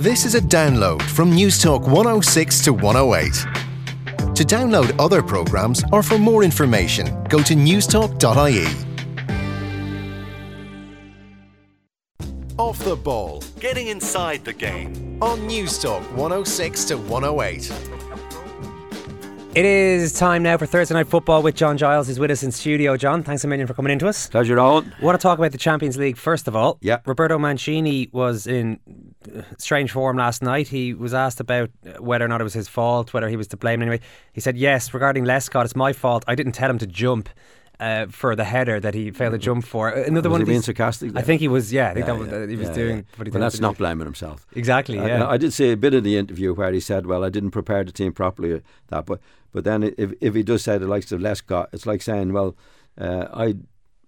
This is a download from Newstalk 106 to 108. To download other programmes or for more information, go to newstalk.ie. Off the ball, getting inside the game on Newstalk 106 to 108. It is time now for Thursday Night Football with John Giles. He's with us in studio. John, thanks a million for coming into us. Pleasure, Owen. I want to talk about the Champions League first of all. Yeah. Roberto Mancini was in uh, strange form last night. He was asked about whether or not it was his fault, whether he was to blame anyway. He said, Yes, regarding Lescott, it's my fault. I didn't tell him to jump. Uh, for the header that he failed to jump for. Another Was one. he of being these- sarcastic I think he was. Yeah, I think Yeah, that was, yeah, uh, he was yeah, doing. he Well, that's not blaming himself. Exactly. I- Yeah. I, did see a bit of the interview where he said, "Well, I didn't prepare the team properly." uh, That, but but then if if he does say the likes of Lescott, it's like saying, "Well, uh, I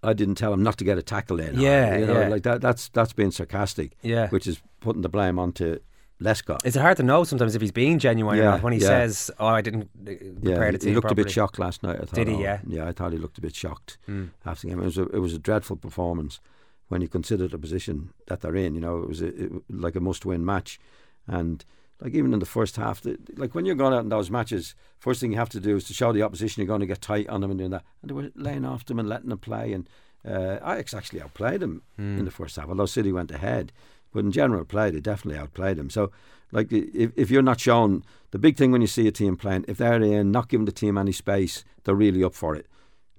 I didn't tell him not to get a tackle in." Yeah, you know, yeah. like that. That's that's being sarcastic. Yeah. which is putting the blame onto Lescott. Is it hard to know sometimes if he's being genuine or not when he yeah. says, "Oh, I didn't uh, prepare Yeah, the team he looked a bit shocked last night. I thought, Did he? oh, Yeah? yeah. I thought he looked a bit shocked Mm. after the game. It was a, it was a dreadful performance when you consider the position that they're in. You know, it was a, it, like a must-win match, and like even in the first half, the, like when you're going out in those matches, first thing you have to do is to show the opposition you're going to get tight on them and doing that. And they were laying off them and letting them play. And uh, Ajax actually outplayed them in the first half, although City went ahead. But in general play, they definitely outplayed them. So, like, if, if you're not shown the big thing when you see a team playing, if they're in, not giving the team any space, they're really up for it.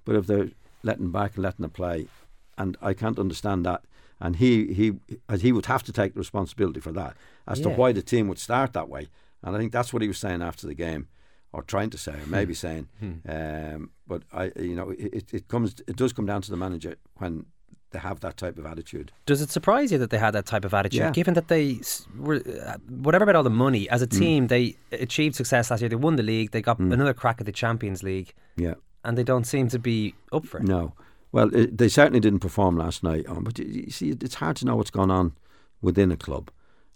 But if they're letting back and letting them play, and I can't understand that. And he he he would have to take the responsibility for that as to why the team would start that way. And I think that's what he was saying after the game, or trying to say, or maybe saying. Um, but I, you know, it- it comes, it does come down to the manager when they have that type of attitude. Does it surprise you that they had that type of attitude, Yeah. given that they were, uh, whatever about all the money, as a Mm. team, they achieved success last year. They won the league, they got another crack at the Champions League, Yeah. and they don't seem to be up for it. No. Well, it, they certainly didn't perform last night. Um, but you, you see, it's hard to know what's going on within a club.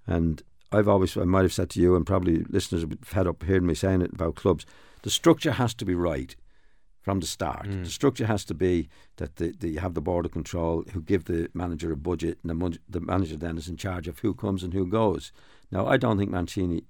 And I've always, I might have said to you, and probably listeners have fed up hearing me saying it about clubs. The structure has to be right from the start. Mm. The structure has to be that the, the, you have the board of control who give the manager a budget, and the, mon- the manager then is in charge of who comes and who goes. Now, I don't think Mancini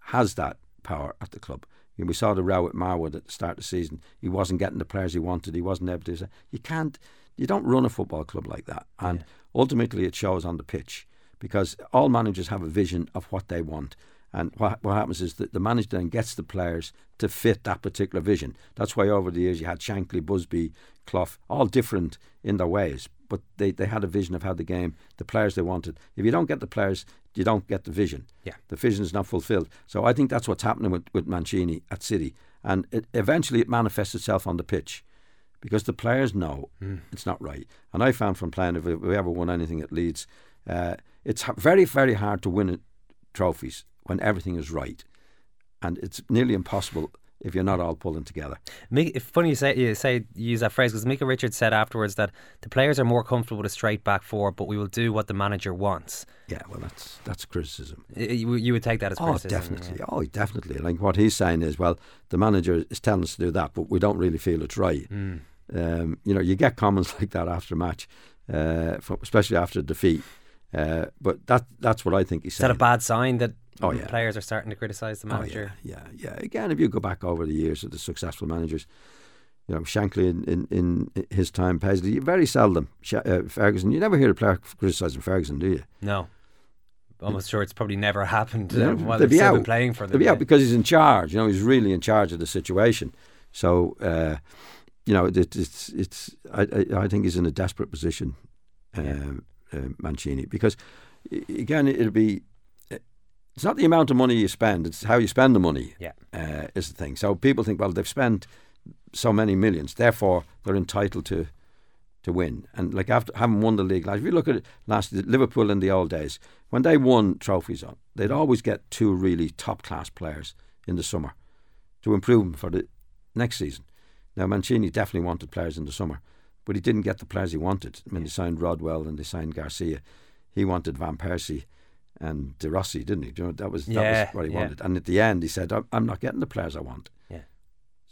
has that power at the club. You know, we saw the row at Marwood at the start of the season. He wasn't getting the players he wanted. He wasn't able to. You can't. You don't run a football club like that. And ultimately, it shows on the pitch because all managers have a vision of what they want. And what, what happens is that the manager then gets the players to fit that particular vision. That's why over the years you had Shankly, Busby, Clough, all different in their ways, but they, they had a vision of how the game, the players they wanted. If you don't get the players, you don't get the vision. Yeah. The vision is not fulfilled. So I think that's what's happening with, with Mancini at City. And it, eventually it manifests itself on the pitch because the players know it's not right. And I found from playing, if we, ever won anything at Leeds, uh, it's very, very hard to win it, trophies when everything is right. And it's nearly impossible if you're not all pulling together. It's funny you say you say you use that phrase because Micah Richards said afterwards that the players are more comfortable with a straight back four, but we will do what the manager wants. Yeah, well, that's that's criticism. You, you would take that as Oh, criticism. definitely. yeah. Oh, definitely. Like what he's saying is, well, the manager is telling us to do that, but we don't really feel it's right. Mm. Um, you know, you get comments like that after a match, uh, especially after a defeat. Uh, but that that's what I think he's Is that a bad sign that Oh, yeah. players are starting to criticise the Oh, manager? yeah, yeah, yeah. Again, if you go back over the years of the successful managers, you know, Shankly in, in, in his time, Paisley, very seldom. Uh, Ferguson, you never hear a player criticising Ferguson, do you? No. Almost sure it's probably never happened Yeah, uh, while they've been playing for them. Yeah. because he's in charge. You know, he's really in charge of the situation. So, uh, you know, it, it's it's. I, I, I think he's in a desperate position, um, uh, Mancini, because again, it'll be. It's not the amount of money you spend; it's how you spend the money. Yeah. uh, is the thing. So people think, well, they've spent so many millions, therefore they're entitled to to win. And like after having won the league, like if you look at it last Liverpool in the old days, when they won trophies on, they'd always get two really top class players in the summer to improve them for the next season. Now Mancini definitely wanted players in the summer, but he didn't get the players he wanted. I mean, they signed Rodwell and they signed Garcia. He wanted Van Persie and De Rossi, didn't he? Do you know, that was that Yeah, was what he yeah. wanted. And at the end, he said, "I'm- "I'm not getting the players I want." Yeah.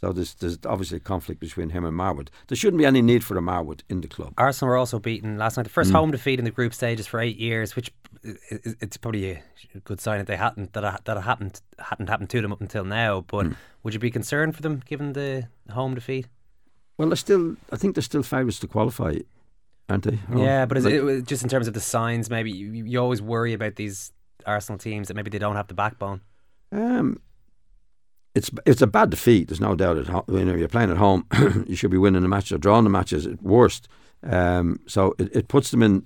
So there's, there's obviously a conflict between him and Marwood. There shouldn't be any need for a Marwood in the club. Arsenal were also beaten last night. The first mm. home defeat in the group stages for eight years, which it's probably a good sign that they hadn't that that happened hadn't happened to them up until now. But mm. would you be concerned for them given the home defeat? Well, they're still. I think they're still favourites to qualify, aren't they? Or, yeah, but like, it, just in terms of the signs, maybe you, you always worry about these Arsenal teams that maybe they don't have the backbone. Um, it's it's a bad defeat. There's no doubt. At you know, you're playing at home, you should be winning the match or drawing the matches at worst. Um, so it, it puts them in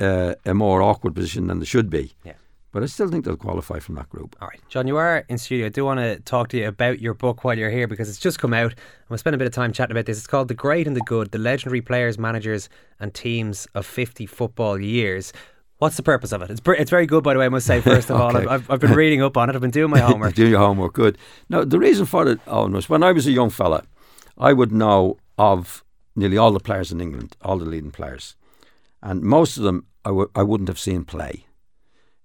uh, a more awkward position than they should be. Yeah. But I still think they'll qualify from that group. All right, John, you are in studio. I do want to talk to you about your book while you're here because it's just come out. I'm going to spend a bit of time chatting about this. It's called The Great and the Good The Legendary Players, Managers, and Teams of 50 Football Years. What's the purpose of it? It's, it's very good, by the way, I must say, first of okay. all. I've, I've been reading up on it, I've been doing my homework. doing your homework, good. Now, the reason for it, oh, Owen, was when I was a young fella, I would know of nearly all the players in England, all the leading players. And most of them I w- I wouldn't have seen play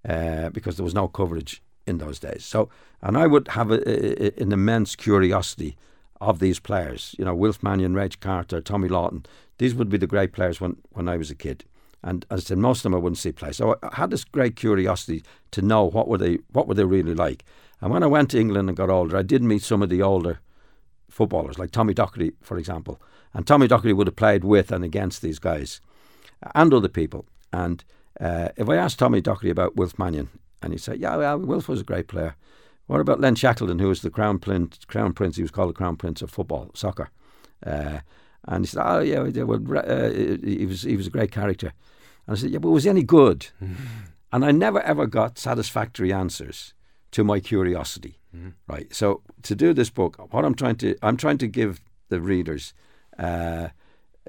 uh, because there was no coverage in those days. So, and I would have a, a, an immense curiosity of these players. You know, Wilf Mannion, Raich Carter, Tommy Lawton. These would be the great players when, when I was a kid. And as I said, most of them I wouldn't see play. So I had this great curiosity to know what were they what were they really like. And when I went to England and got older, I did meet some of the older footballers, like Tommy Docherty, for example. And Tommy Docherty would have played with and against these guys and other people. And uh, if I asked Tommy Docherty about Wilf Mannion, and he said, "Yeah, well, Wilf was a great player." What about Len Shackleton, who was the crown prince? Crown prince. He was called the crown prince of football, soccer. Uh, and he said, "Oh yeah, well, uh, he was he was a great character." And I said, "Yeah, but was he any good?" and I never ever got satisfactory answers to my curiosity. Mm-hmm. Right. So to do this book, what I'm trying to I'm trying to give the readers, uh,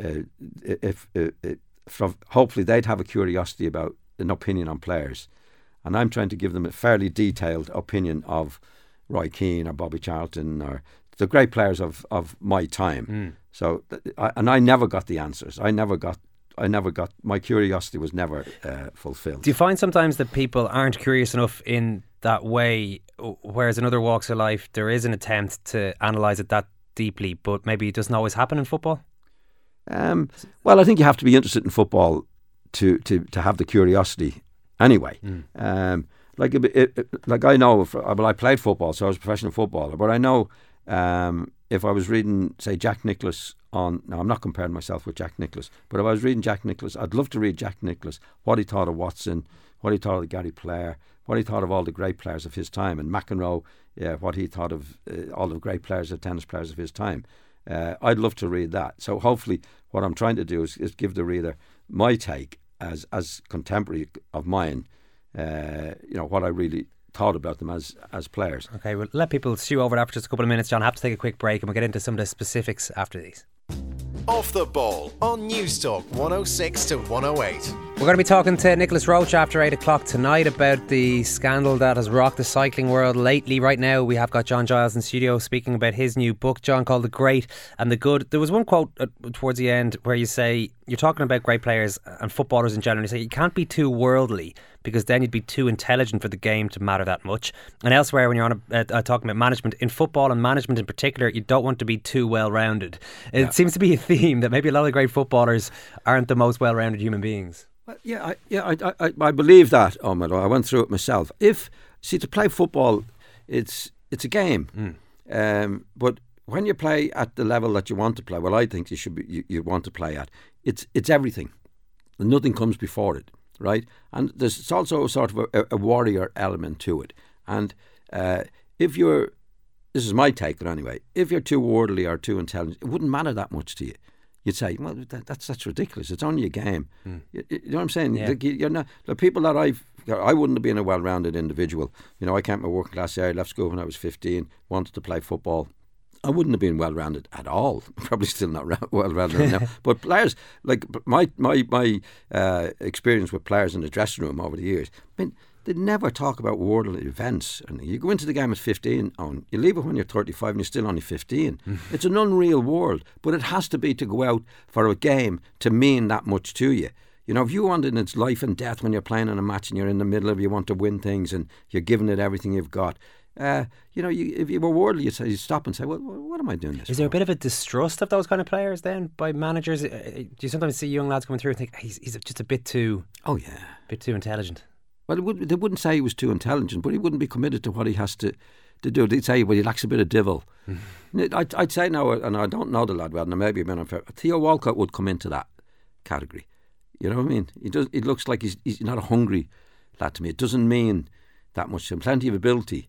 uh if, if, if from, hopefully they'd have a curiosity about an opinion on players. And I'm trying to give them a fairly detailed opinion of Roy Keane or Bobby Charlton or the great players of, of my time. Mm. So, and I never got the answers. I never got. I never got. My curiosity was never uh, fulfilled. Do you find sometimes that people aren't curious enough in that way, whereas in other walks of life there is an attempt to analyse it that deeply, but maybe it doesn't always happen in football? Um, well, I think you have to be interested in football to to, to have the curiosity anyway. Mm. Um, like it, it, like I know, if, well, I played football, so I was a professional footballer. But I know um, if I was reading, say, Jack Nicklaus on, now I'm not comparing myself with Jack Nicklaus, but if I was reading Jack Nicklaus, I'd love to read Jack Nicklaus, what he thought of Watson, what he thought of Gary Player, what he thought of all the great players of his time, and McEnroe, yeah, what he thought of uh, all the great players, the tennis players of his time. Uh, I'd love to read that. So hopefully, what I'm trying to do is, is give the reader my take as as contemporary of mine. Uh, you know what I really thought about them as as players. Okay, we'll let people stew over that for just a couple of minutes. John, I have to take a quick break, and we'll get into some of the specifics after these. Off the ball on Newstalk 106 to 108. We're going to be talking to Nicolas Roche after 8 o'clock tonight about the scandal that has rocked the cycling world lately. Right now, we have got John Giles in studio speaking about his new book, John, called The Great and the Good. There was one quote uh, towards the end where you say, You're talking about great players and footballers in general. You say, You can't be too worldly because then you'd be too intelligent for the game to matter that much. And elsewhere, when you're on a, uh, uh, talking about management, in football and management in particular, you don't want to be too well rounded. It yeah. seems to be a theme that maybe a lot of the great footballers aren't the most well rounded human beings. Well, yeah, I, yeah, I, I, I believe that, Omar. I went through it myself. If see to play football, it's it's a game, mm. um, but when you play at the level that you want to play, well, I think you should be you, you want to play at. It's it's everything. Nothing comes before it right? And there's also sort of a, a warrior element to it. And uh, if you're, this is my take, but anyway, if you're too worldly or too intelligent, it wouldn't matter that much to you. You'd say, well, that, that's that's ridiculous. It's only a game. Mm. You, you, know what I'm saying? Yeah. You're not the people that I've. I wouldn't have been a well-rounded individual. You know, I came from a working class area. Left school when I was 15. Wanted to play football I wouldn't have been well rounded at all. Probably still not well rounded now. But players, like my my my uh, experience with players in the dressing room over the years, I mean, they never talk about worldly events. And you go into the game at 15, and you leave it when you're 35 and you're still only 15. it's an unreal world, but it has to be to go out for a game to mean that much to you. You know, if you want it, it's life and death when you're playing in a match and you're in the middle of, you want to win things and you're giving it everything you've got. Uh, you know, you, if you were worldly, you'd, say, you'd stop and say, well, what am I doing this Is for? there a bit of a distrust of those kind of players then by managers? Uh, uh, Do you sometimes see young lads coming through and think he's, he's just a bit too, Oh, yeah. a bit too intelligent? Well, it would, they wouldn't say he was too intelligent, but he wouldn't be committed to what he has to, to do. They'd say, well, he lacks a bit of divil. I'd, I'd say now, and I don't know the lad well, and maybe a bit unfair. Theo Walcott would come into that category. You know what I mean? He does. It looks like he's he's not a hungry lad to me. It doesn't mean that much. to him. Plenty of ability,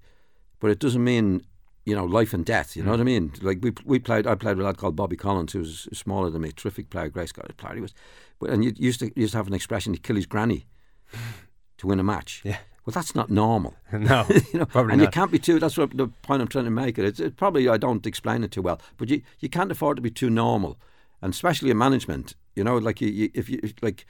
but it doesn't mean you know life and death. You know what I mm. mean? Like we we played. I played with a lad called Bobby Collins, who was smaller than me, terrific player, great Scottish player. He was, but and you used to you used to have an expression: "He kill his granny to win a match." Yeah. Well, that's not normal. No, you know, probably and you can't be too. That's what the point I'm trying to make. It. It's, it probably I don't explain it too well, but you you can't afford to be too normal, and especially in management. You know, like you, you if you like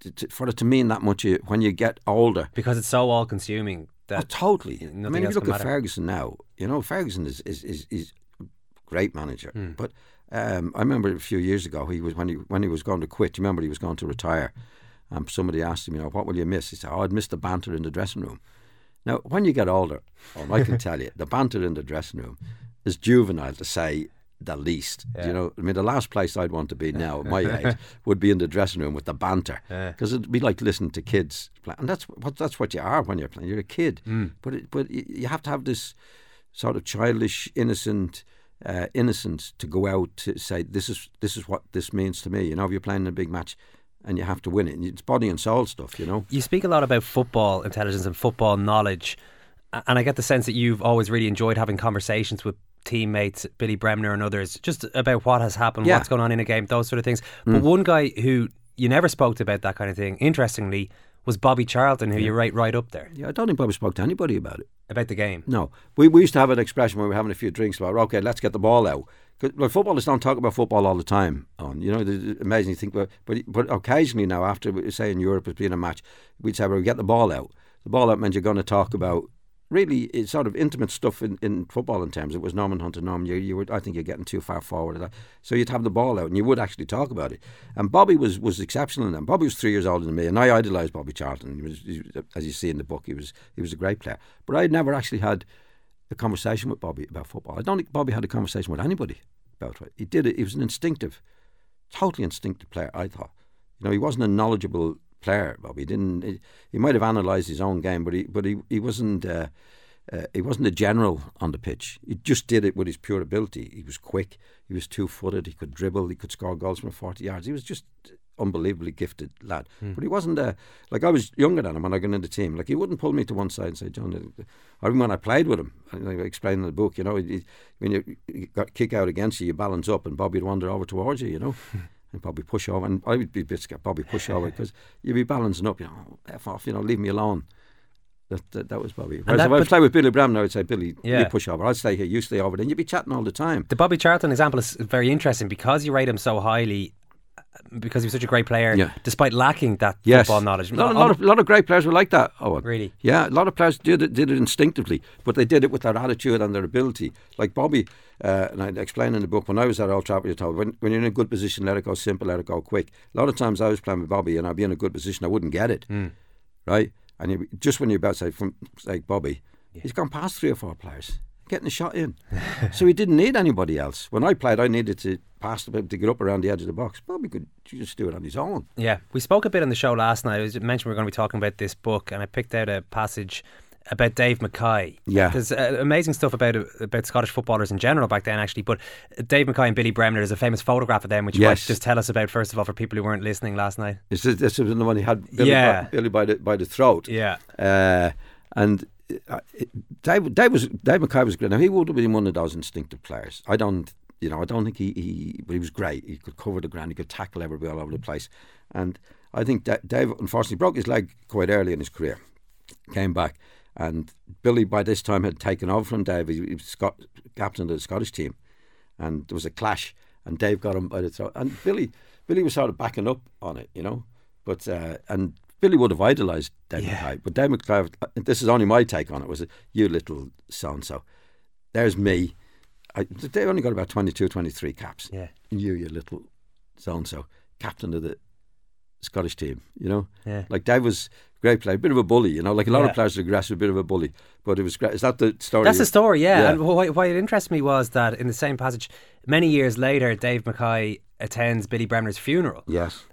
to, to, for it to mean that much you, when you get older. because it's so all consuming Oh, totally. I mean, if you look at matter. Ferguson now, you know, Ferguson is is is, is a great manager, Hmm. but. Um, I remember a few years ago, he was when he when he was going to quit. You remember he was going to retire, and somebody asked him, you know, what will you miss? He said, "Oh, I'd miss the banter in the dressing room." Now, when you get older, um, I can tell you, the banter in the dressing room is juvenile to say the least. You know, I mean, the last place I'd want to be now, at my age, would be in the dressing room with the banter, Yeah. because it'd be like listening to kids play, and that's what that's what you are when you're playing. You're a kid, but it, but you have to have this sort of childish, innocent. Uh, innocence to go out to say this is this is what this means to me. You know, if you're playing in a big match and you have to win it, it's body and soul stuff. You know, you speak a lot about football intelligence and football knowledge, and I get the sense that you've always really enjoyed having conversations with teammates, Billy Bremner and others, just about what has happened, Yeah. Mm. what's going on in a game, those sort of things. But one guy who you never spoke to about that kind of thing, interestingly, was Bobby Charlton, who you write right up there yeah, I don't think Bobby spoke to anybody about it. about the game. No, we, we used to have an expression when we were having a few drinks about, okay, let's get the ball out. like, footballers don't talk about football all the time. On you know, it's amazing. Well, but but occasionally now, after we- say in Europe, it's been a match, we'd say, well, we get the ball out. The ball out means you're going to talk about really it's sort of intimate stuff in, in football in terms. It was Norman Hunter, Norman. You, you were, I think you're getting too far forward. So you'd have the ball out and you would actually talk about it. And Bobby was was exceptional in that. Bobby was three years older than me, and I idolised Bobby Charlton. He was, he as you see in the book, he was he was a great player. But I'd never actually had a conversation with Bobby about football. I don't think Bobby had a conversation with anybody about it. He did it. He was an instinctive, totally instinctive player. I thought, you know, he wasn't a knowledgeable player. Bobby he didn't. He, he might have analysed his own game, but he but he he wasn't. Uh, uh, he wasn't a general on the pitch. He just did it with his pure ability. He was quick. He was two-footed. He could dribble. He could score goals from 40 yards. He was just unbelievably gifted lad. But he wasn't a like I was younger than him when I got into the team. Like he wouldn't pull me to one side and say, "John," even when I played with him, and I explained in the book. You know, he, when you, you got kick out against you, you balance up, and Bobby'd wander over towards you. You know. And Bobby push over, and I would be a bit scared. Bobby push over because you'd be balancing up. You know, f off. You know, leave me alone. That, that, that was Bobby. Whereas that- if I play with Billy Bremner, I'd say, Billy, Yeah. you push over. I'll stay here. You stay over. Then you'd be chatting all the time. The Bobby Charlton example is very interesting because you rate him so highly because he was such a great player, Yeah. despite lacking that Yes. football knowledge. A lot, a lot of, a lot of great players were like that. Owen. Really? Yeah, a lot of players did it, did it instinctively, but they did it with their attitude and their ability. Like Bobby, uh, and I explain in the book, when I was at Old Trafford, you told when, when you're in a good position, let it go simple, let it go quick. A lot of times I was playing with Bobby and I'd be in a good position, I wouldn't get it. Right? And you, just when you're about to say, from, say Bobby, he's gone past three or four players. Getting a shot in, so he didn't need anybody else. When I played, I needed to pass the bit to get up around the edge of the box. Bobby could just do it on his own. Yeah, we spoke a bit on the show last night. I was mentioned we are going to be talking about this book, and I picked out a passage about Dave Mackay. Yeah. there's uh, amazing stuff about about Scottish footballers in general back then, actually. But Dave Mackay and Billy Bremner, there's a famous photograph of them, which you Yes. might just tell us about first of all for people who weren't listening last night. This is this was the one he had Billy, Yeah. by, Billy by the by the throat. Yeah, Uh, and uh, Dave, Dave was Dave Mackay was great. Now he would have been one of those instinctive players. I don't, you know, I don't think he, he but he was great. He could cover the ground. He could tackle everybody all over the place. And I think that Dave unfortunately broke his leg quite early in his career. Came back, and Billy by this time had taken over from Dave. He, he was Scot, captain of the Scottish team, and there was a clash. And Dave got him by the throat. And Billy, Billy was sort of backing up on it, you know. But uh, and Billy would have idolised Dave Yeah. But Dave Mackay, this is only my take on it, was you little so and so. There's me. I, they only got about 22, 23 caps. yeah. You, your little so and so, captain of the Scottish team. You know, Yeah. like Dave was a great player, a bit of a bully. You know, like a lot Yeah. of players are aggressive, a bit of a bully. But it was great. Is that the story? That's the story, yeah. Yeah. And why, why it interests me was that in the same passage, many years later, Dave Mackay attends Billy Bremner's funeral. Yes.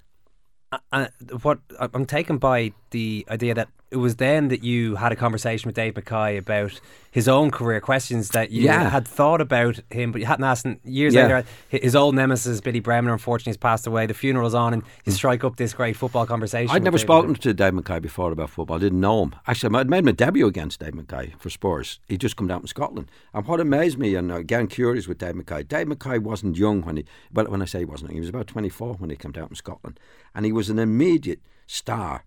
And what I'm taken by the idea that it was then that you had a conversation with Dave Mackay about his own career, questions that you Yeah. had thought about him, but you hadn't asked. him years Yeah. later, his old nemesis Billy Bremner unfortunately has passed away. The funeral's on, and you hmm. strike up this great football conversation. I'd never Dave spoken to Dave Mackay before about football. I didn't know him. Actually, I'd made my debut against Dave Mackay for Spurs. He'd just come down from Scotland. And what amazed me, and again curious with Dave Mackay, Dave Mackay wasn't young when he, well, when I say he wasn't he was about 24 when he came down from Scotland. And he was an immediate star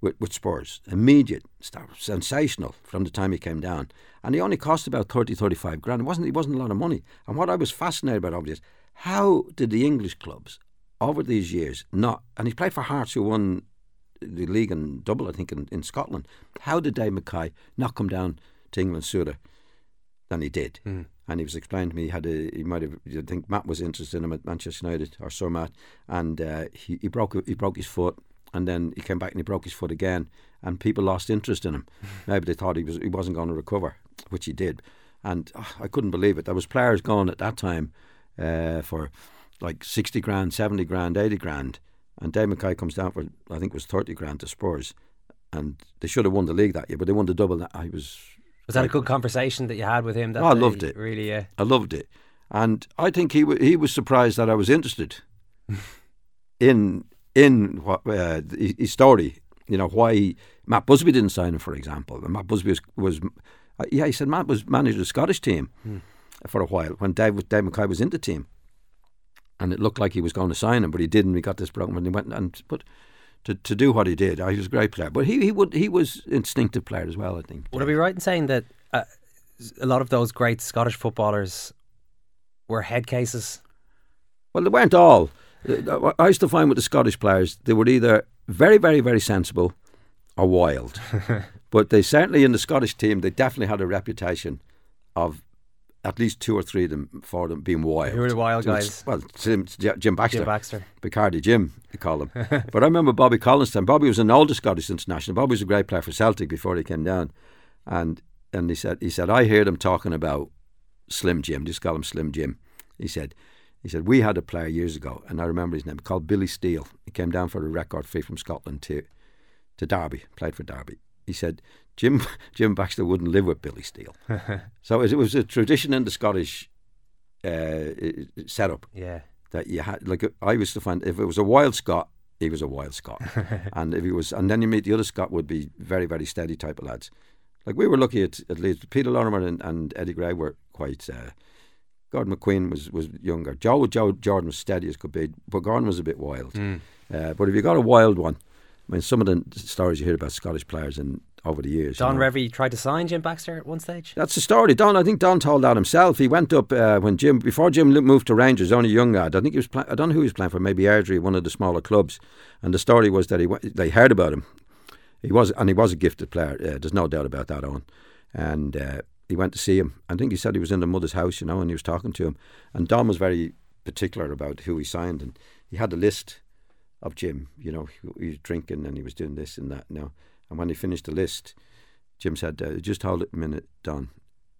with, with Spurs. Immediate star. Sensational from the time he came down. And he only cost about 30, 35 grand. It wasn't, it wasn't a lot of money. And what I was fascinated about obviously is how did the English clubs over these years not, and he played for Hearts who won the league in double, I think, in, in Scotland. How did Dave Mackay not come down to England sooner than he did? Hmm. And he was explaining to me he had a, he might have, I think Matt was interested in him at Manchester United or Sir Matt, and uh, he, he broke he broke his foot, and then he came back and he broke his foot again, and people lost interest in him. Maybe they thought he was he wasn't going to recover, which he did, and ah, I couldn't believe it. There was players going at that time uh, for like sixty grand, seventy grand, eighty grand, and Dave Mackay comes down for I think it was thirty grand to Spurs, and they should have won the league that year, but they won the double. I was Was that a good conversation that you had with him? That Oh, I loved it. Really, yeah. I loved it, and I think he wa he was surprised that I was interested in in what uh, his story. You know why Matt Busby didn't sign him, for example. And Matt Busby was, was uh, yeah, he said Matt was managed the Scottish team for a while when Dave was- Dave Mackay was in the team, and it looked like he was going to sign him, but he didn't. He got this broken when he went and but. To, to do what he did, uh, he was a great player, but he, he would he was instinctive player as well. I think. Would I be right in saying that uh, a lot of those great Scottish footballers were head cases? Well, they weren't all. I used to find with the Scottish players, they were either very, very, very sensible or wild. but they certainly, in the Scottish team, they definitely had a reputation of at least two or three of them for them being wild. Who were the wild guys? Well, Jim, Jim Baxter. Jim Baxter. Bacardi Jim, they call him. but I remember Bobby Collins' time. Bobby was an older Scottish international. Bobby was a great player for Celtic before he came down. And and he said, he said, I heard him talking about Slim Jim. Just call him Slim Jim. He said, he said, we had a player years ago, and I remember his name, called Billy Steel. He came down for a record fee from Scotland to to Derby, played for Derby. He said, Jim Jim Baxter wouldn't live with Billy Steel. so it was a tradition in the Scottish uh, setup Yeah. that you had like I used to find if it was a wild Scot, he was a wild Scot, and if he was, and then you meet the other Scot would be very very steady type of lads. Like we were lucky at at least Peter Lorimer and, and Eddie Gray were quite. Uh, Gordon McQueen was was younger. Joe Joe Jordan was steady as could be, but Gordon was a bit wild. Uh, but if you got a wild one, I mean, some of the stories you hear about Scottish players and over the years. you Don know, Revie tried to sign Jim Baxter at one stage. that's the story. Don, I think Don told that himself. He went up uh, when Jim, before Jim moved to Rangers, only a young lad. I think he was. Play, I don't know who he was playing for. Maybe Airdrie, one of the smaller clubs. And the story was that he they heard about him. He was, and he was a gifted player. Uh, there's no doubt about that. On, and uh, he went to see him. I think he said he was in the mother's house, you know, and he was talking to him. And Don was very particular about who he signed, and he had a list of Jim. You know, he, he was drinking and he was doing this and that. You know, and when he finished the list. Jim said, uh, just hold it a minute, Don.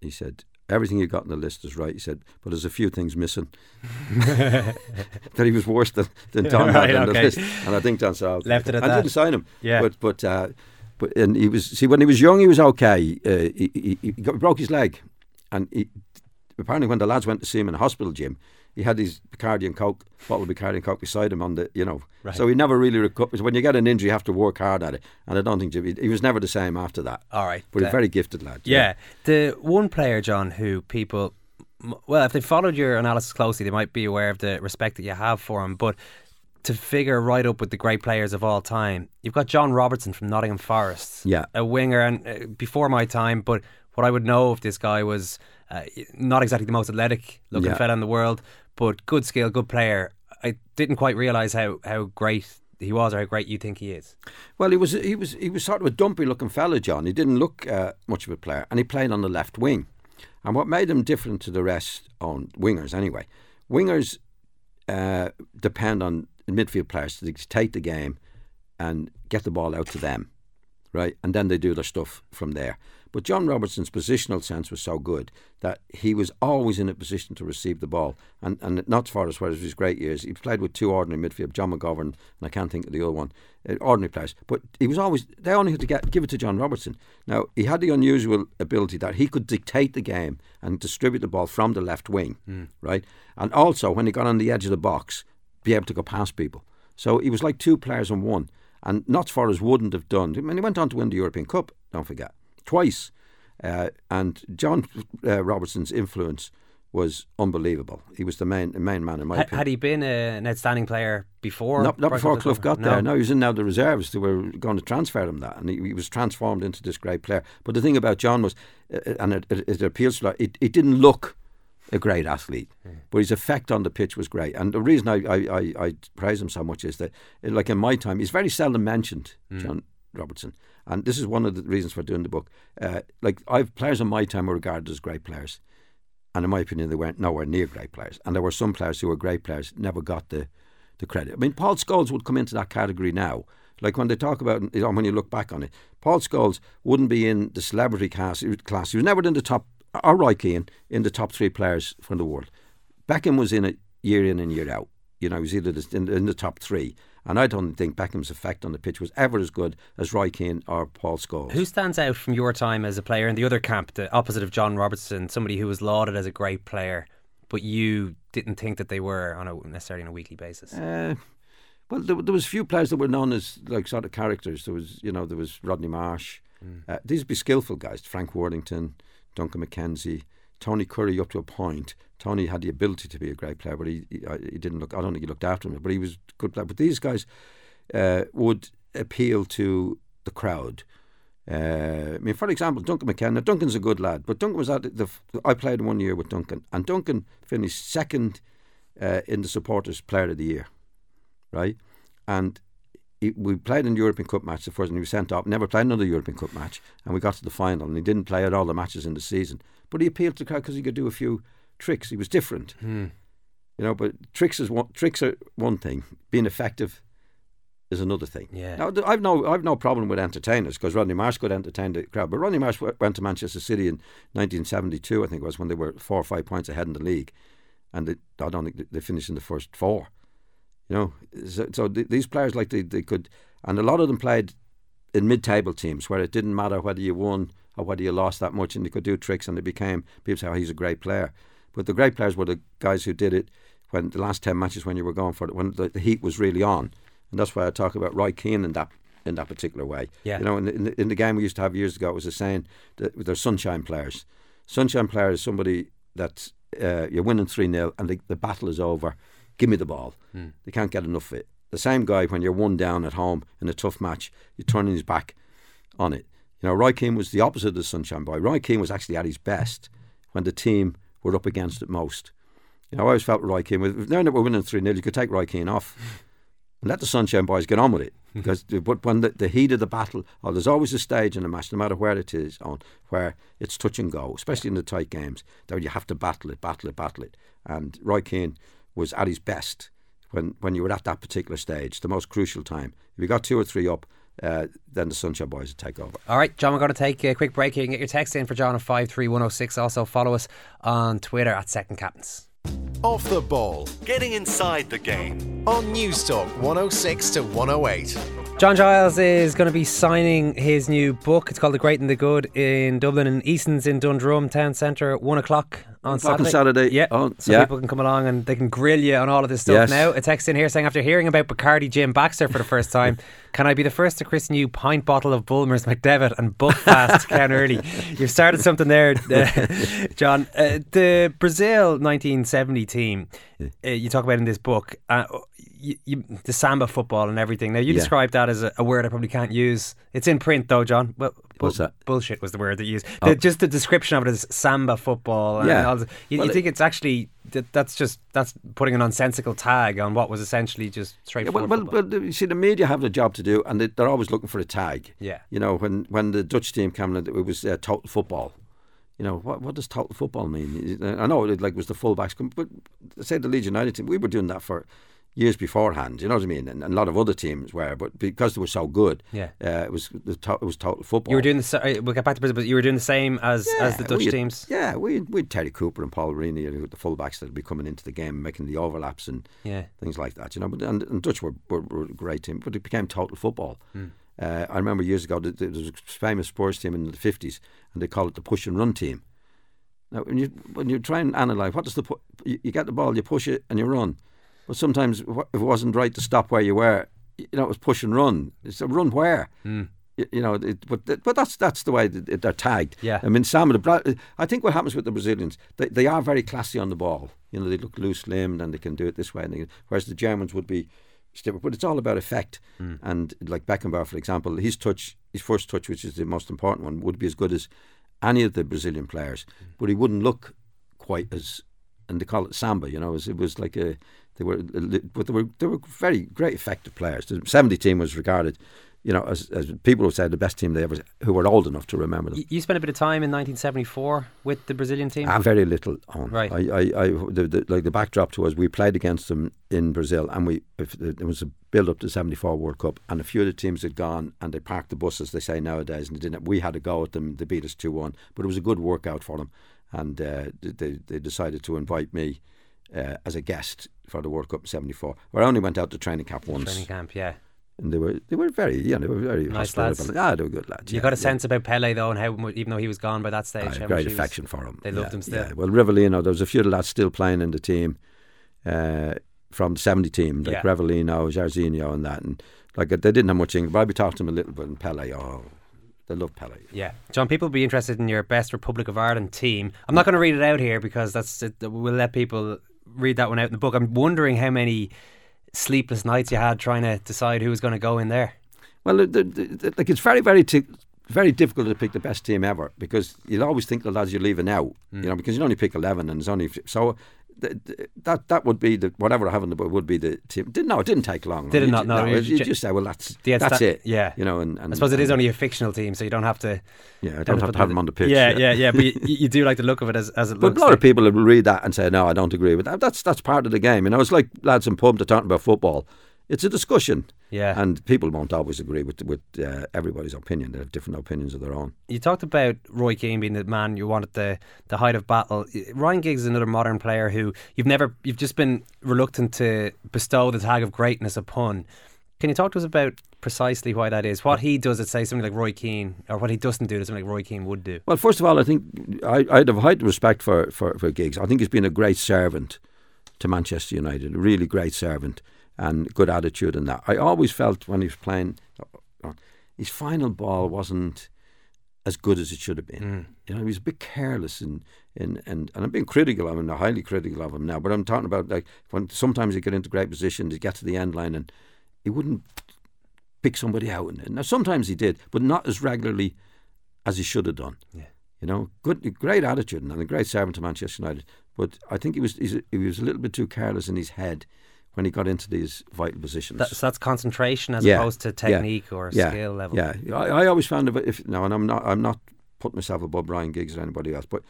He said, everything you got on the list is right. He said, but there's a few things missing. that he was worse than, than Don Right, had on okay. the list. And I think Don said. Left it at I that. didn't sign him. Yeah. But, but, uh, but, and he was, see, when he was young, he was okay. Uh, he, he, he got, broke his leg. And he, apparently when the lads went to see him in the hospital gym, he had his Bacardi and Coke, bottle of Bacardi and Coke beside him on the, you know. Right. So he never really recovered. When you get an injury, you have to work hard at it. And I don't think Jim, he, he was never the same after that. All right. But Uh, a very gifted lad. Yeah. The one player, John, who people, well, if they followed your analysis closely, they might be aware of the respect that you have for him. But to figure right up with the great players of all time, you've got John Robertson from Nottingham Forest. Yeah. A winger, and uh, before my time, but what I would know of this guy was uh, not exactly the most athletic looking Yeah. fella in the world, but good skill, good player. I didn't quite realise how, how great he was or how great you think he is. Well, he was he was he was sort of a dumpy looking fella, John. He didn't look uh, much of a player, and he played on the left wing. And what made him different to the rest on wingers, anyway, wingers uh, depend on midfield players to dictate the game and get the ball out to them, right? And then they do their stuff from there. But John Robertson's positional sense was so good that he was always in a position to receive the ball. And, and not far as far as his great years, he played with two ordinary midfield, John McGovern, and I can't think of the other one, uh, ordinary players. But he was always, they only had to get, give it to John Robertson. Now, he had the unusual ability that he could dictate the game and distribute the ball from the left wing, mm. right? And also, when he got on the edge of the box, be able to go past people. So he was like two players in one. And Notts Forest wouldn't have done. I mean, he went on to win the European Cup, don't forget twice. Uh, and John uh, Robertson's influence was unbelievable. He was the main the main man in my had, opinion. Had he been a, an outstanding player before? Not, not before Clough got no. there. No, he was in now the reserves. They were going to transfer him that, and he, he was transformed into this great player. But the thing about John was, uh, uh and it, it, it appeals to it, it didn't look a great athlete, mm. but his effect on the pitch was great. And the reason I, I, I, I praise him so much is that, like in my time, he's very seldom mentioned, mm. John Robertson. And this is one of the reasons for doing the book. Uh, like I've players in my time were regarded as great players, and in my opinion, they weren't nowhere near great players. And there were some players who were great players never got the the credit. I mean, Paul Scholes would come into that category now. Like when they talk about, you know, when you look back on it, Paul Scholes wouldn't be in the celebrity class. Class. He was never in the top, or Roy Keane in the top three players from the world. Beckham was in it year in and year out. You know, he was either in, in the top three. And I don't think Beckham's effect on the pitch was ever as good as Roy Keane or Paul Scholes. Who stands out from your time as a player in the other camp, the opposite of John Robertson, somebody who was lauded as a great player, but you didn't think that they were on a necessarily on a weekly basis? Uh, well, there, there was few players that were known as like sort of characters. There was, you know, there was Rodney Marsh. Mm. Uh, these would be skillful guys. Frank Worthington, Duncan McKenzie, Tony Currie up to a point. Tony had the ability to be a great player, but he he, uh, didn't look. I don't think he looked after him, but he was a good player. But these guys uh, would appeal to the crowd. Uh, I mean, for example, Duncan McKenna. Duncan's a good lad, but Duncan was at the I played one year with Duncan, and Duncan finished second uh, in the supporters' player of the year, right? And he, we played in the European Cup match the first, and he was sent off. Never played another European Cup match, and we got to the final, and he didn't play at all the matches in the season. But he appealed to the crowd because he could do a few tricks. He was different. Hmm. You know, but tricks is one, tricks are one thing. Being effective is another thing. Yeah. Now, I've no I've no problem with entertainers because Rodney Marsh could entertain the crowd. But Rodney Marsh went to Manchester City in 1972, I think it was when they were four or five points ahead in the league, and they, I don't think they finished in the first four. You know, so, so th- these players like they, they could, and a lot of them played in mid-table teams where it didn't matter whether you won or whether you lost that much, and they could do tricks, and they became people say, "Oh, he's a great player." But the great players were the guys who did it when the last ten matches when you were going for it, when the, the heat was really on, and that's why I talk about Roy Keane in that in that particular way. Yeah. You know, in the, in the, in the game we used to have years ago, it was a saying that they're sunshine players. Sunshine player is somebody that uh, you're winning 3 0 and the, the battle is over. Give me the ball. Mm. They can't get enough of it. The same guy, when you're one down at home in a tough match, you're turning his back on it. You know, Roy Keane was the opposite of the sunshine boy. Roy Keane was actually at his best when the team were up against it most. You know, I always felt Roy Keane, with, now that we're winning 3 0, you could take Roy Keane off and let the Sunshine Boys get on with it. Because but when the, the heat of the battle, oh, there's always a stage in a match, no matter where it is on, where it's touch and go, especially in the tight games, that you have to battle it, battle it, battle it. And Roy Keane was at his best when, when you were at that particular stage, the most crucial time. If you got two or three up, uh, then the Sunshine Boys would take over. All right, John, we're going to take a quick break here. and Get your text in for John at 53106. Also, follow us on Twitter at Second Captains. Off the ball. Getting inside the game. On News Newstalk 106 to 108. John Giles is going to be signing his new book. It's called The Great and the Good in Dublin and Eason's in Dundrum Town Centre at one o'clock on Saturday. On Saturday. Yeah. Oh, so yeah. people can come along and they can grill you on all of this stuff. Yes. Now, a text in here saying, after hearing about Bacardi Jim Baxter for the first time, can I be the first to christen you pint bottle of Bulmers McDevitt and Buckfast Ken Early? You've started something there, uh, John. Uh, the Brazil 1970 team, uh, you talk about in this book, uh, you, you, the samba football and everything. Now, you Yeah. described that as a, a word I probably can't use. It's in print, though, John. Well, What's that? Bullshit was the word that you used. Oh. Just the description of it as samba football. And Yeah. you, Well, you think it's actually that, that's just that's putting a nonsensical tag on what was essentially just Yeah, straightforward. well, well, football. well, you see, the media have the job to do, and they, they're always looking for a tag. Yeah. You know, when, when the Dutch team came in, it was uh, total football. You know, what what does total football mean? I know it like was the fullbacks, but say the Leeds United team, we were doing that for, years beforehand. You know what I mean? And, and a lot of other teams were, but because they were so good, Yeah. uh, it was the to- it was total football. You were doing the. uh, We'll get back to Brazil, but you were doing the same as as the Dutch had- teams. Yeah, we we had Terry Cooper and Paul Reaney, the fullbacks that would be coming into the game, making the overlaps and Yeah. things like that. You know, but and, and Dutch were, were, were a great team, but it became total football. Hmm. Uh, I remember years ago there was a famous sports team in the fifties, and they called it the push and run team. Now, when you when you try and analyse what does the pu- you, you get the ball, you push it, and you run. But sometimes if it wasn't right to stop where you were, you know, it was push and run. It's a run where. Hmm. You, you know, it, but but that's that's the way they're tagged. Yeah. I mean, the I think what happens with the Brazilians, they, they are very classy on the ball. You know, they look loose limbed and they can do it this way, and they, whereas the Germans would be stiff. But it's all about effect. And like Beckenbauer, for example, his touch, his first touch, which is the most important one, would be as good as any of the Brazilian players, but he wouldn't look quite as. And they call it samba. You know, it was, it was like a they were, but they were they were very great effective players. The seventy team was regarded. You know, as, as people would say, the best team they ever, who were old enough to remember them. You spent a bit of time in 1974 with the Brazilian team. Ah, very little on. Right. I, I, I the, the, like the backdrop to us, we played against them in Brazil, and we if there was a build up to the '74 World Cup, and a few of the teams had gone and they parked the bus, as they say nowadays, and they didn't. We had a go at them. They beat us two one, but it was a good workout for them, and uh, they they decided to invite me uh, as a guest for the World Cup '74. Where I only went out to training camp once, Training camp, yeah. and they were they were very yeah they were very Nice hospitable. lads. Ah, they were good lads. You yeah, got a yeah. sense about Pele though, and how even though he was gone by that stage, I how had much great he was- affection for him. they yeah, loved him still. Yeah. Well, Rivelino, there was a few lads still playing in the team uh, from the 70 team, like Yeah. Rivelino, Jairzinho, and that. And like they didn't have much English, but I'd be talking to them a little bit. And Pele, oh, they love Pele. Yeah, John. People will be interested in your best Republic of Ireland team. I'm not going to read it out here because that's it, we'll let people read that one out in the book. I'm wondering how many sleepless nights you had trying to decide who was going to go in there. Well, the, the, the, like it's very, very, t- very difficult to pick the best team ever because you'll always think the lads you're leaving out, Mm. you know, because you only pick 11 and it's only. So. Th- th- That that would be the whatever I have in the book would be the team. Didn't no, it didn't take long. Did it You not? ju- No, you just say, well, that's that's sta- it. yeah. you know, and, and I suppose it is and- only a fictional team, so you don't have to. Yeah, I don't have to have them on the pitch. Yeah, yeah, yeah. but you, you do like the look of it as, as it But looks. a lot of people will read that and say, "No, I don't agree with that." That's that's part of the game. You know, it's like lads in pub that talking about football. It's a discussion, Yeah. and people won't always agree with with uh, everybody's opinion. They have different opinions of their own. You talked about Roy Keane being the man you wanted the the height of battle. Ryan Giggs is another modern player who you've never you've just been reluctant to bestow the tag of greatness upon. Can you talk to us about precisely why that is? What he does at say something like Roy Keane, or what he doesn't do that something like Roy Keane would do? Well, first of all, I think I, I have heightened respect for, for, for Giggs. I think he's been a great servant to Manchester United, a really great servant and good attitude and that. I always felt when he was playing, uh, his final ball wasn't as good as it should have been. You know, he was a bit careless in, in and, and I'm being critical of him, now, highly critical of him now, but I'm talking about like when sometimes he get into great positions, he get to the end line and he wouldn't pick somebody out. And now sometimes he did, but not as regularly as he should have done. Yeah. You know, good, great attitude and a great servant to Manchester United. But I think he was he was a little bit too careless in his head when he got into these vital positions. That, so that's concentration as Yeah, opposed to yeah, technique or yeah, skill level. Yeah, I, I always found if, if now, and I'm not I'm not putting myself above Ryan Giggs or anybody else, but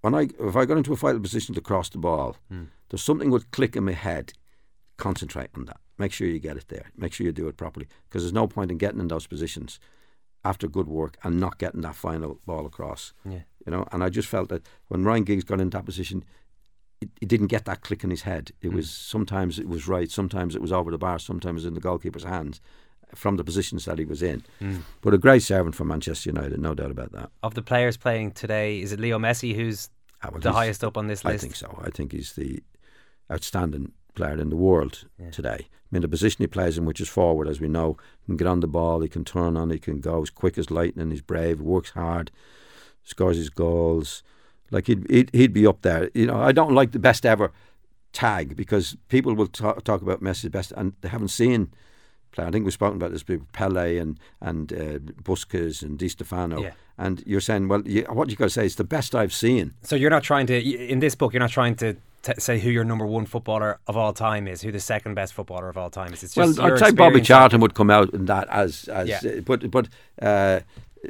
when I if I got into a vital position to cross the ball, Hmm. there's something would click in my head. Concentrate on that. Make sure you get it there. Make sure you do it properly because there's no point in getting in those positions after good work and not getting that final ball across. Yeah. You know, and I just felt that when Ryan Giggs got into that position, he, he didn't get that click in his head. It Hmm. was sometimes it was right, sometimes it was over the bar, sometimes in the goalkeeper's hands from the positions that he was in. Hmm. But a great servant for Manchester United, no doubt about that. Of the players playing today, is it Leo Messi who's Ah, well, the highest up on this list? I think so. I think he's the outstanding player in the world today. I mean, the position he plays in, which is forward, as we know, he can get on the ball, he can turn on, he can go. as quick as lightning. He's brave. Works hard. Scores his goals. Like he'd he'd, he'd be up there. You know, I don't like the best ever tag because people will talk, talk about Messi's best and they haven't seen. I think we've spoken about this before, Pele and and uh, Puskas and Di Stefano. Yeah. And you're saying, well, you, what you got to say is the best I've seen. So you're not trying to in this book. You're not trying to t- say who your number one footballer of all time is, who the second best footballer of all time is. It's just well, I'd say Bobby Charlton would come out in that as as Yeah. uh, but but uh,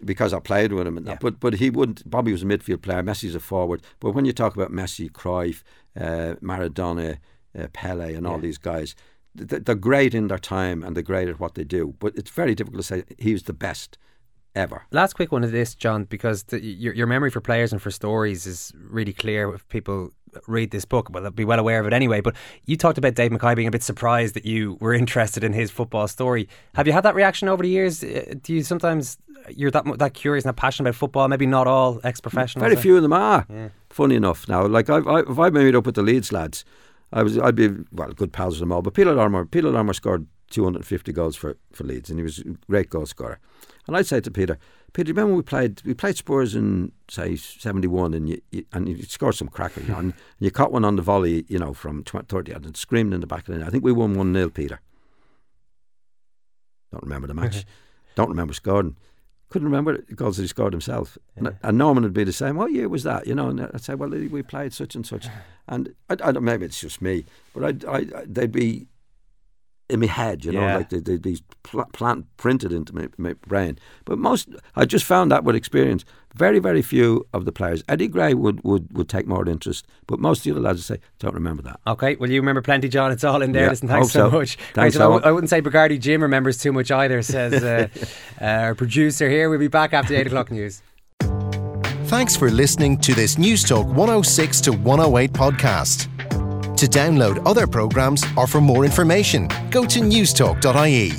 because I played with him and that. But but he wouldn't. Bobby was a midfield player. Messi's a forward. But when you talk about Messi, Cruyff, uh, Maradona, uh, Pele, and all Yeah. these guys. they're great in their time and they're great at what they do. But it's very difficult to say he was the best ever. Last quick one of this, John, because the, your, your memory for players and for stories is really clear if people read this book. Well, they'll be well aware of it anyway. But you talked about Dave Mackay being a bit surprised that you were interested in his football story. Have you had that reaction over the years? Uh, do you sometimes you're that that curious and that passionate about football? Maybe not all ex-professionals. Very few of them are. Yeah. Funny enough, now like I, I, if I made up with the Leeds lads, I was I'd be well good pals with them all. But Peter Lorimer, Peter Lorimer scored 250 goals for, for Leeds, and he was a great goal scorer. And I'd say to Peter, Peter, remember we played we played Spurs in say seventy one, and you, you, and you scored some cracker, you know, and you caught one on the volley, you know, from 20, thirty yards and screamed in the back of the net. I think we won one 0 Peter. Don't remember the match. Don't remember scoring. Couldn't remember the goals that he scored himself. Yeah. And Norman would be the same. What year was that? You know, and I'd say, well, we played such and such. And I, I don't, maybe it's just me, but I, I, they'd be in my head, you know, yeah. like they, they, these pl- plant printed into my, my, brain. But most, I just found that with experience, very, very few of the players. Eddie Gray would, would, would take more interest, but most of the other lads would say, don't remember that. Okay, well, you remember plenty, John. It's all in there. Yeah, Listen, thanks so, so, much. Thanks, right, so I, I wouldn't say Bacardi Jim remembers too much either, says uh, uh, our producer here. We'll be back after the 8 o'clock news. Thanks for listening to this Newstalk 106 to 108 podcast. To download other programmes or for more information, go to newstalk.ie.